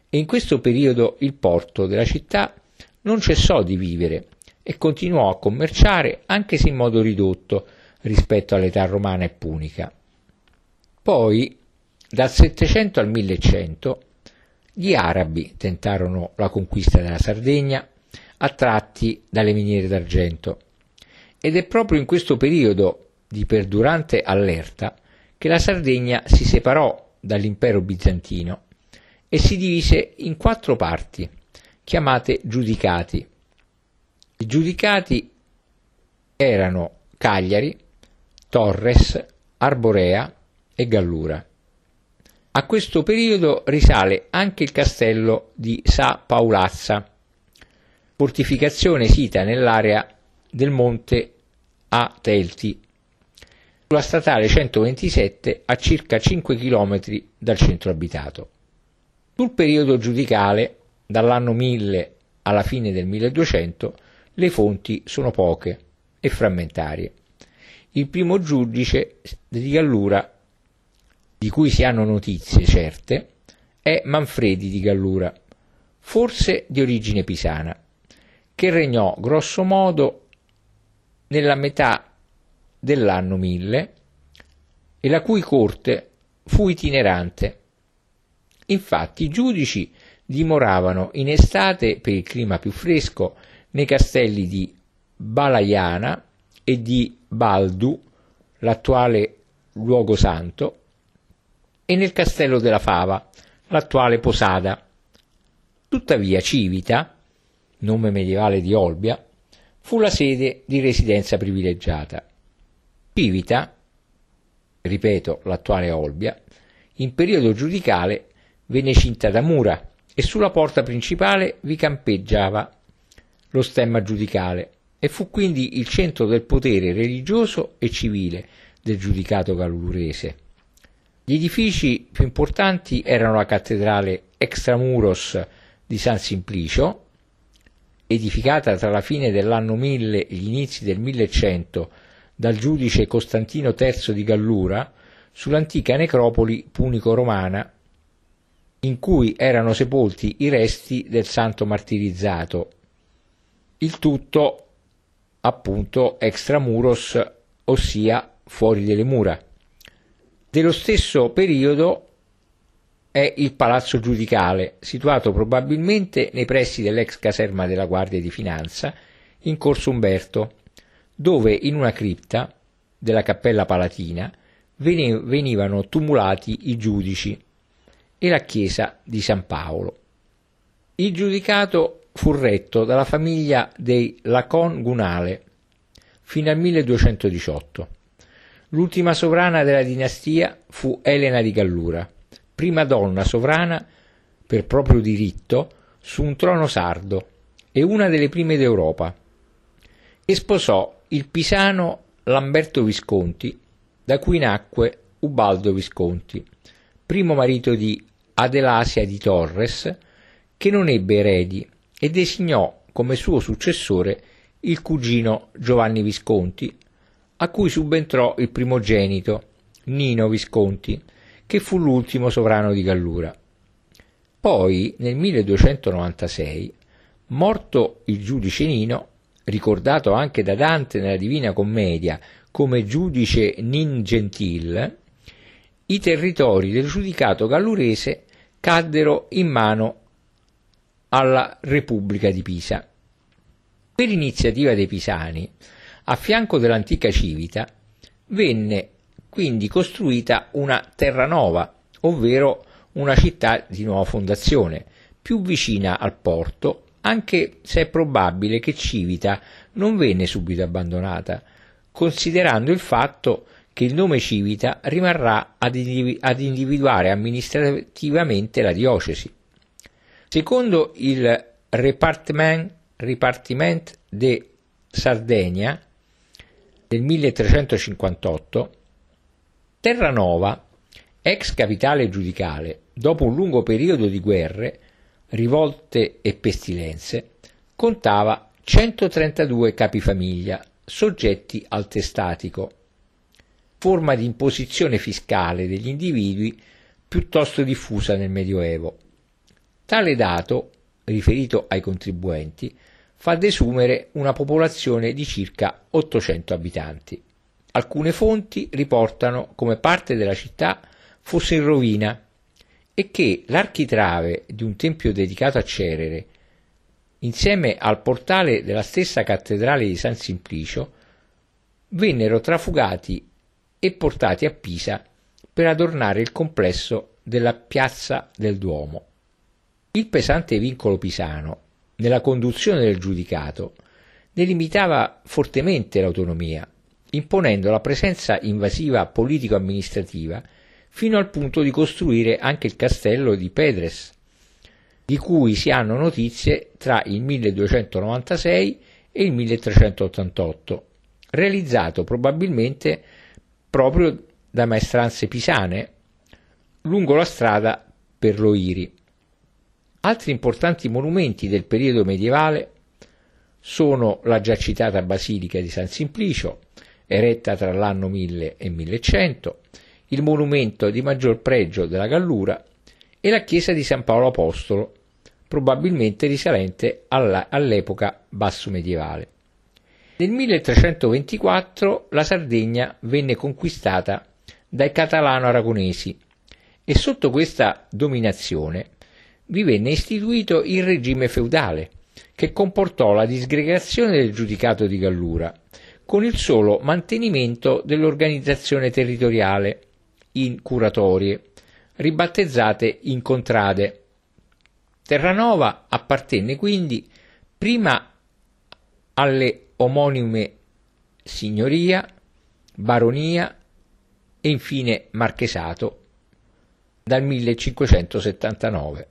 e in questo periodo il porto della città non cessò di vivere e continuò a commerciare anche se in modo ridotto rispetto all'età romana e punica. Poi, dal 700 al 1100, gli arabi tentarono la conquista della Sardegna, attratti dalle miniere d'argento, ed è proprio in questo periodo di perdurante allerta che la Sardegna si separò dall'impero bizantino e si divise in quattro parti, chiamate giudicati. I giudicati erano Cagliari, Torres, Arborea e Gallura. A questo periodo risale anche il castello di Sa Paulazza, fortificazione sita nell'area del monte a Telti, sulla statale 127 a circa 5 km dal centro abitato. Sul periodo giudicale dall'anno 1000 alla fine del 1200 le fonti sono poche e frammentarie. Il primo giudice di Gallura, di cui si hanno notizie certe, è Manfredi di Gallura, forse di origine pisana, che regnò grosso modo nella metà dell'anno 1000 e la cui corte fu itinerante. Infatti i giudici dimoravano in estate, per il clima più fresco, nei castelli di Balaiana e di Baldu, l'attuale luogo santo, e nel castello della Fava, l'attuale Posada. Tuttavia Civita, nome medievale di Olbia, fu la sede di residenza privilegiata. Civita, ripeto l'attuale Olbia, in periodo giudicale venne cinta da mura e sulla porta principale vi campeggiava lo stemma giudicale e fu quindi il centro del potere religioso e civile del giudicato gallurese. Gli edifici più importanti erano la cattedrale extramuros di San Simplicio, edificata tra la fine dell'anno 1000 e gli inizi del 1100 dal giudice Costantino III di Gallura, sull'antica necropoli punico-romana in cui erano sepolti i resti del santo martirizzato. Il tutto appunto extramuros, ossia fuori delle mura. Dello stesso periodo è il Palazzo Giudicale, situato probabilmente nei pressi dell'ex caserma della Guardia di Finanza, in Corso Umberto, dove in una cripta della Cappella Palatina venivano tumulati i giudici e la chiesa di San Paolo. Il giudicato fu retto dalla famiglia dei Lacon Gunale fino al 1218. L'ultima sovrana della dinastia fu Elena di Gallura, prima donna sovrana per proprio diritto su un trono sardo e una delle prime d'Europa, e sposò il pisano Lamberto Visconti, da cui nacque Ubaldo Visconti, primo marito di Adelasia di Torres, che non ebbe eredi e designò come suo successore il cugino Giovanni Visconti, a cui subentrò il primogenito Nino Visconti, che fu l'ultimo sovrano di Gallura. Poi, nel 1296, morto il giudice Nino, ricordato anche da Dante nella Divina Commedia come giudice Nin Gentil, i territori del giudicato gallurese caddero in mano alla Repubblica di Pisa. Per iniziativa dei pisani, a fianco dell'antica Civita, venne quindi costruita una terra nova, ovvero una città di nuova fondazione, più vicina al porto, anche se è probabile che Civita non venne subito abbandonata, considerando il fatto che il nome Civita rimarrà ad, individuare amministrativamente la diocesi. Secondo il Repartiment, Repartiment de Sardegna del 1358, Terranova, ex capitale giudicale, dopo un lungo periodo di guerre, rivolte e pestilenze, contava 132 capifamiglia soggetti al testatico, forma di imposizione fiscale degli individui piuttosto diffusa nel Medioevo. Tale dato, riferito ai contribuenti, fa desumere una popolazione di circa 800 abitanti. Alcune fonti riportano come parte della città fosse in rovina e che l'architrave di un tempio dedicato a Cerere, insieme al portale della stessa cattedrale di San Simplicio, vennero trafugati e portati a Pisa per adornare il complesso della piazza del Duomo. Il pesante vincolo pisano, nella conduzione del giudicato, ne limitava fortemente l'autonomia, imponendo la presenza invasiva politico-amministrativa fino al punto di costruire anche il castello di Pedres, di cui si hanno notizie tra il 1296 e il 1388, realizzato probabilmente proprio da maestranze pisane lungo la strada per Loiri. Altri importanti monumenti del periodo medievale sono la già citata Basilica di San Simplicio, eretta tra l'anno 1000 e 1100, il monumento di maggior pregio della Gallura e la chiesa di San Paolo Apostolo, probabilmente risalente alla, all'epoca basso medievale. Nel 1324 la Sardegna venne conquistata dai catalano-aragonesi e sotto questa dominazione vi venne istituito il regime feudale, che comportò la disgregazione del giudicato di Gallura, con il solo mantenimento dell'organizzazione territoriale in curatorie, ribattezzate in contrade. Terranova appartenne quindi prima alle omonime signoria, baronia e infine marchesato dal 1579.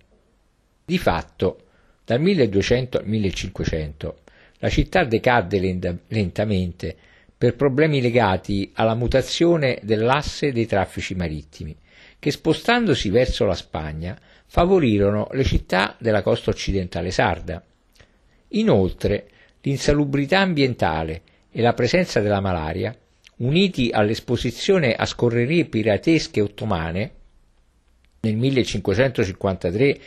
Di fatto, dal 1200 al 1500 la città decadde lentamente per problemi legati alla mutazione dell'asse dei traffici marittimi, che spostandosi verso la Spagna favorirono le città della costa occidentale sarda. Inoltre, l'insalubrità ambientale e la presenza della malaria, uniti all'esposizione a scorrerie piratesche ottomane, nel 1553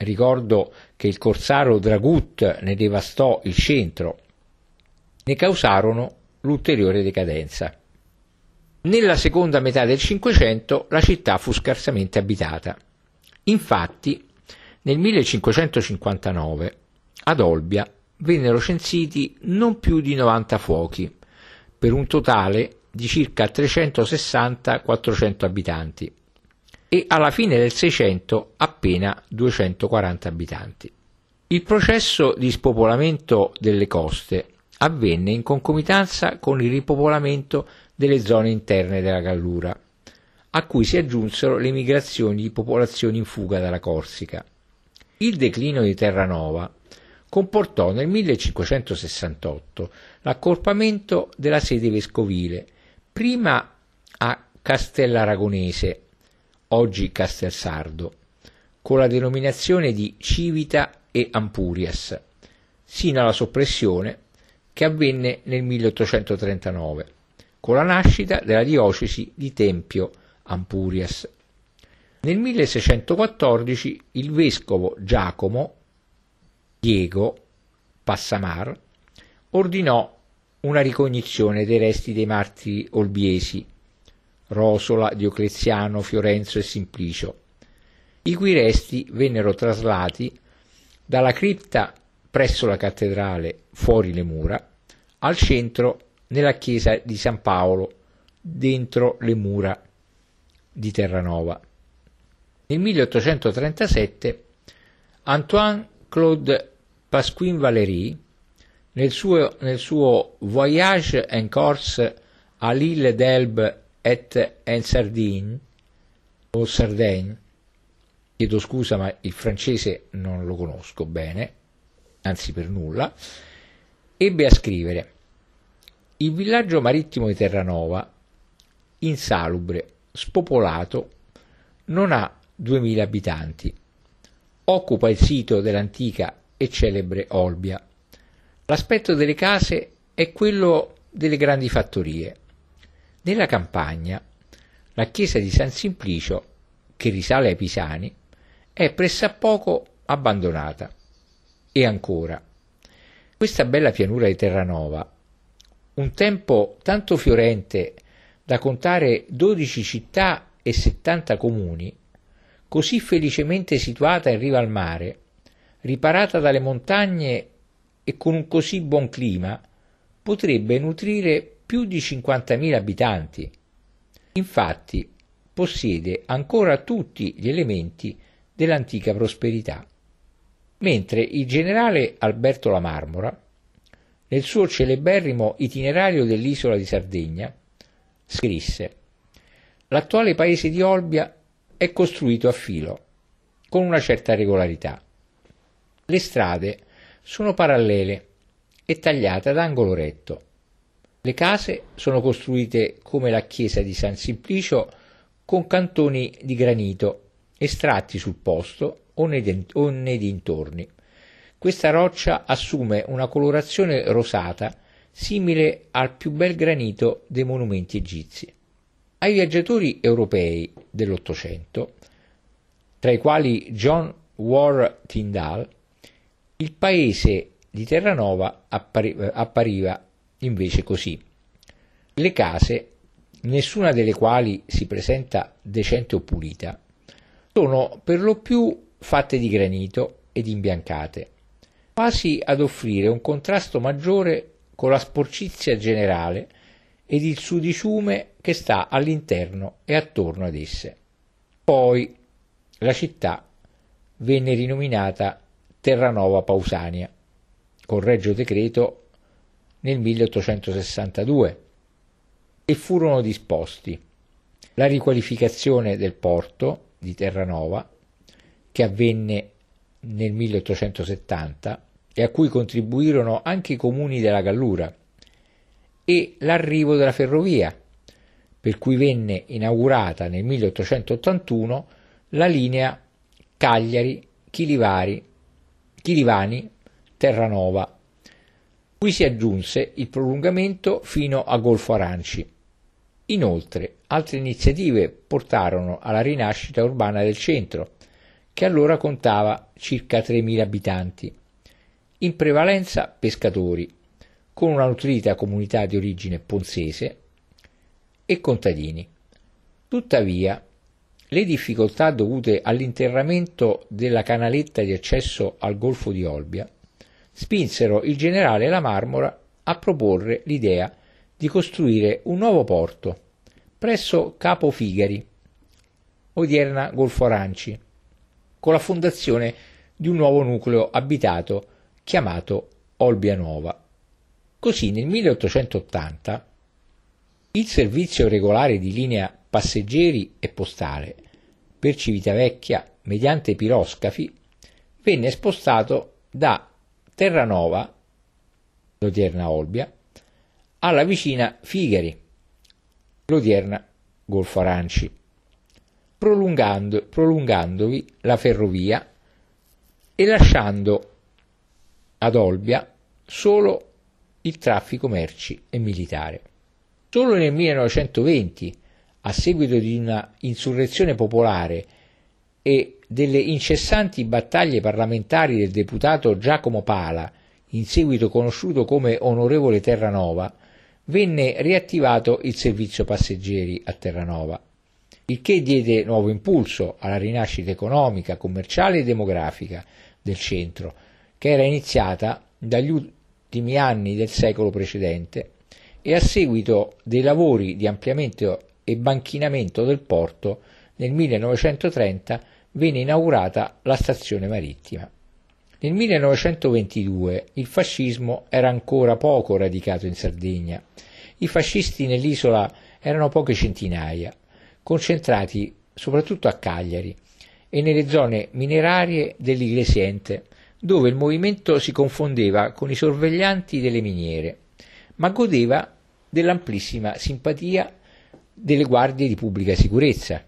ricordo che il corsaro Dragut ne devastò il centro, ne causarono l'ulteriore decadenza. Nella seconda metà del Cinquecento la città fu scarsamente abitata. Infatti, nel 1559 ad Olbia vennero censiti non più di 90 fuochi, per un totale di circa 360-400 abitanti, e alla fine del Seicento appena 240 abitanti. Il processo di spopolamento delle coste avvenne in concomitanza con il ripopolamento delle zone interne della Gallura, a cui si aggiunsero le migrazioni di popolazioni in fuga dalla Corsica. Il declino di Terranova comportò nel 1568 l'accorpamento della sede vescovile, prima a Castellaragonese, oggi Castelsardo, con la denominazione di Civita e Ampurias, sino alla soppressione che avvenne nel 1839, con la nascita della diocesi di Tempio Ampurias. Nel 1614 il vescovo Giacomo Diego Passamar ordinò una ricognizione dei resti dei martiri olbiesi, Rosola, Diocleziano, Fiorenzo e Simplicio, i cui resti vennero traslati dalla cripta presso la cattedrale fuori le mura al centro nella chiesa di San Paolo dentro le mura di Terranova. Nel 1837 Antoine Claude Pasquin Valéry, nel suo, nel suo Voyage en Corse à l'île d'Elbe et en Sardine, o Sardaigne, chiedo scusa ma il francese non lo conosco bene, anzi per nulla, ebbe a scrivere il villaggio marittimo di Terranova, insalubre, spopolato, non ha 2000 abitanti. Occupa il sito dell'antica e celebre Olbia. L'aspetto delle case è quello delle grandi fattorie. Nella campagna, la chiesa di San Simplicio, che risale ai Pisani, è pressappoco abbandonata. E ancora, questa bella pianura di Terranova, un tempo tanto fiorente da contare 12 città e 70 comuni, così felicemente situata in riva al mare, riparata dalle montagne e con un così buon clima, potrebbe nutrire più di 50.000 abitanti. Infatti possiede ancora tutti gli elementi dell'antica prosperità. Mentre il generale Alberto La Marmora, nel suo celeberrimo itinerario dell'isola di Sardegna, scrisse L'attuale paese di Olbia è costruito a filo, con una certa regolarità. Le strade sono parallele e tagliate ad angolo retto. Le case sono costruite come la chiesa di San Simplicio con cantoni di granito estratti sul posto o nei, dintorni. Questa roccia assume una colorazione rosata simile al più bel granito dei monumenti egizi. Ai viaggiatori europei dell'Ottocento, tra i quali John War Tyndall, il paese di Terranova appari- appariva invece così. Le case, nessuna delle quali si presenta decente o pulita, sono per lo più fatte di granito ed imbiancate, quasi ad offrire un contrasto maggiore con la sporcizia generale ed il sudiciume che sta all'interno e attorno ad esse. Poi la città venne rinominata Terranova Pausania, con regio decreto nel 1862, e furono disposti la riqualificazione del porto di Terranova, che avvenne nel 1870 e a cui contribuirono anche i comuni della Gallura, e l'arrivo della ferrovia, per cui venne inaugurata nel 1881 la linea Cagliari-Chilivani Terranova, cui si aggiunse il prolungamento fino a Golfo Aranci. Inoltre, altre iniziative portarono alla rinascita urbana del centro, che allora contava circa 3.000 abitanti, in prevalenza pescatori, con una nutrita comunità di origine ponzese e contadini. Tuttavia, le difficoltà dovute all'interramento della canaletta di accesso al Golfo di Olbia spinsero il generale La Marmora a proporre l'idea di costruire un nuovo porto presso Capo Figari, odierna Golfo Aranci, con la fondazione di un nuovo nucleo abitato chiamato Olbia Nuova. Così nel 1880 il servizio regolare di linea passeggeri e postale per Civitavecchia mediante piroscafi venne spostato da Terranova, l'odierna Olbia, alla vicina Figari, l'odierna Golfo Aranci, prolungando, prolungandovi la ferrovia e lasciando ad Olbia solo il traffico merci e militare. Solo nel 1920, a seguito di una insurrezione popolare e delle incessanti battaglie parlamentari del deputato Giacomo Pala, in seguito conosciuto come Onorevole Terranova, venne riattivato il servizio passeggeri a Terranova, il che diede nuovo impulso alla rinascita economica, commerciale e demografica del centro, che era iniziata dagli ultimi anni del secolo precedente e a seguito dei lavori di ampliamento e banchinamento del porto nel 1930 venne inaugurata la stazione marittima. Nel 1922 il fascismo era ancora poco radicato in Sardegna. I fascisti nell'isola erano poche centinaia, concentrati soprattutto a Cagliari e nelle zone minerarie dell'Iglesiente, dove il movimento si confondeva con i sorveglianti delle miniere, ma godeva dell'amplissima simpatia delle guardie di pubblica sicurezza.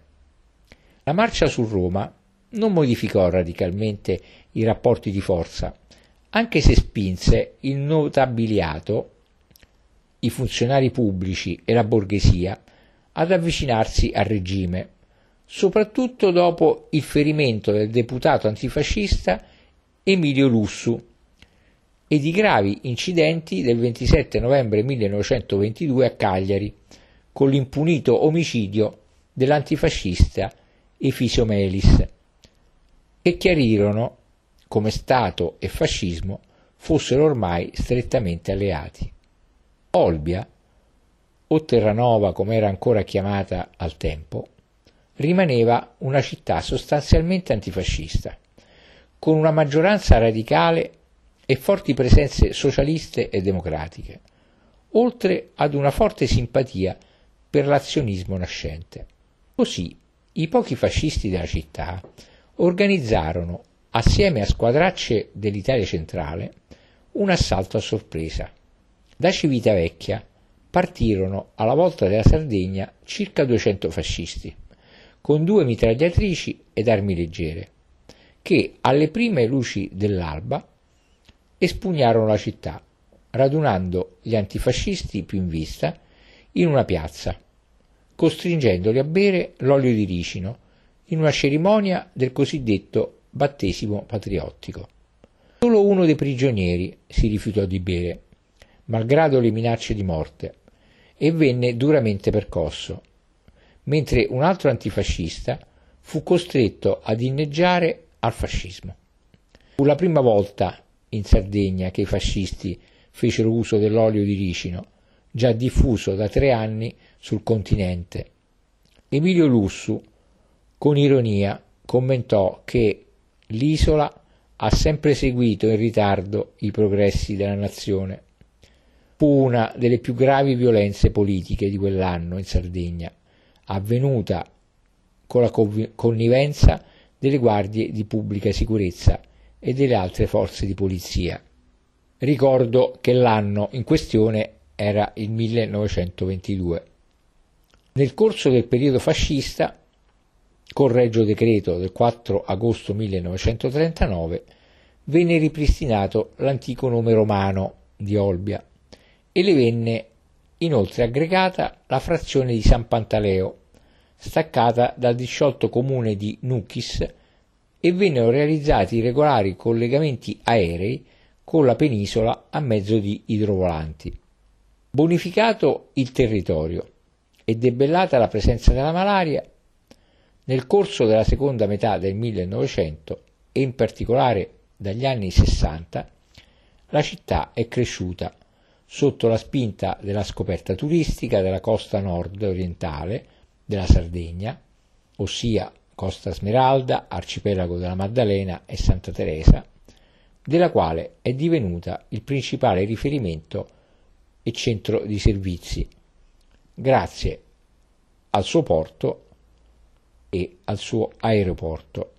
La marcia su Roma non modificò radicalmente i rapporti di forza, anche se spinse il notabiliato, i funzionari pubblici e la borghesia ad avvicinarsi al regime, soprattutto dopo il ferimento del deputato antifascista Emilio Lussu e di gravi incidenti del 27 novembre 1922 a Cagliari, con l'impunito omicidio dell'antifascista Efisio Melis, che chiarirono come Stato e fascismo fossero ormai strettamente alleati. Olbia, o Terranova come era ancora chiamata al tempo, rimaneva una città sostanzialmente antifascista, con una maggioranza radicale e forti presenze socialiste e democratiche, oltre ad una forte simpatia per l'azionismo nascente. Così i pochi fascisti della città organizzarono, assieme a squadracce dell'Italia centrale, un assalto a sorpresa. Da Civitavecchia partirono alla volta della Sardegna circa 200 fascisti, con due mitragliatrici ed armi leggere, che alle prime luci dell'alba espugnarono la città, radunando gli antifascisti più in vista in una piazza, costringendoli a bere l'olio di ricino in una cerimonia del cosiddetto battesimo patriottico. Solo uno dei prigionieri si rifiutò di bere, malgrado le minacce di morte, e venne duramente percosso, mentre un altro antifascista fu costretto ad inneggiare al fascismo. Fu la prima volta in Sardegna che i fascisti fecero uso dell'olio di ricino, già diffuso da tre anni sul continente. Emilio Lussu con ironia commentò che l'isola ha sempre seguito in ritardo i progressi della nazione. Fu una delle più gravi violenze politiche di quell'anno in Sardegna, avvenuta con la connivenza delle guardie di pubblica sicurezza e delle altre forze di polizia. Ricordo che l'anno in questione era il 1922. Nel corso del periodo fascista con Regio Decreto del 4 agosto 1939 venne ripristinato l'antico nome romano di Olbia e le venne inoltre aggregata la frazione di San Pantaleo, staccata dal disciolto comune di Nuchis e vennero realizzati regolari collegamenti aerei con la penisola a mezzo di idrovolanti. Bonificato il territorio e debellata la presenza della malaria, nel corso della seconda metà del 1900 e in particolare dagli anni 60, la città è cresciuta sotto la spinta della scoperta turistica della costa nord-orientale della Sardegna, ossia Costa Smeralda, Arcipelago della Maddalena e Santa Teresa, della quale è divenuta il principale riferimento e centro di servizi, grazie al suo porto e al suo aeroporto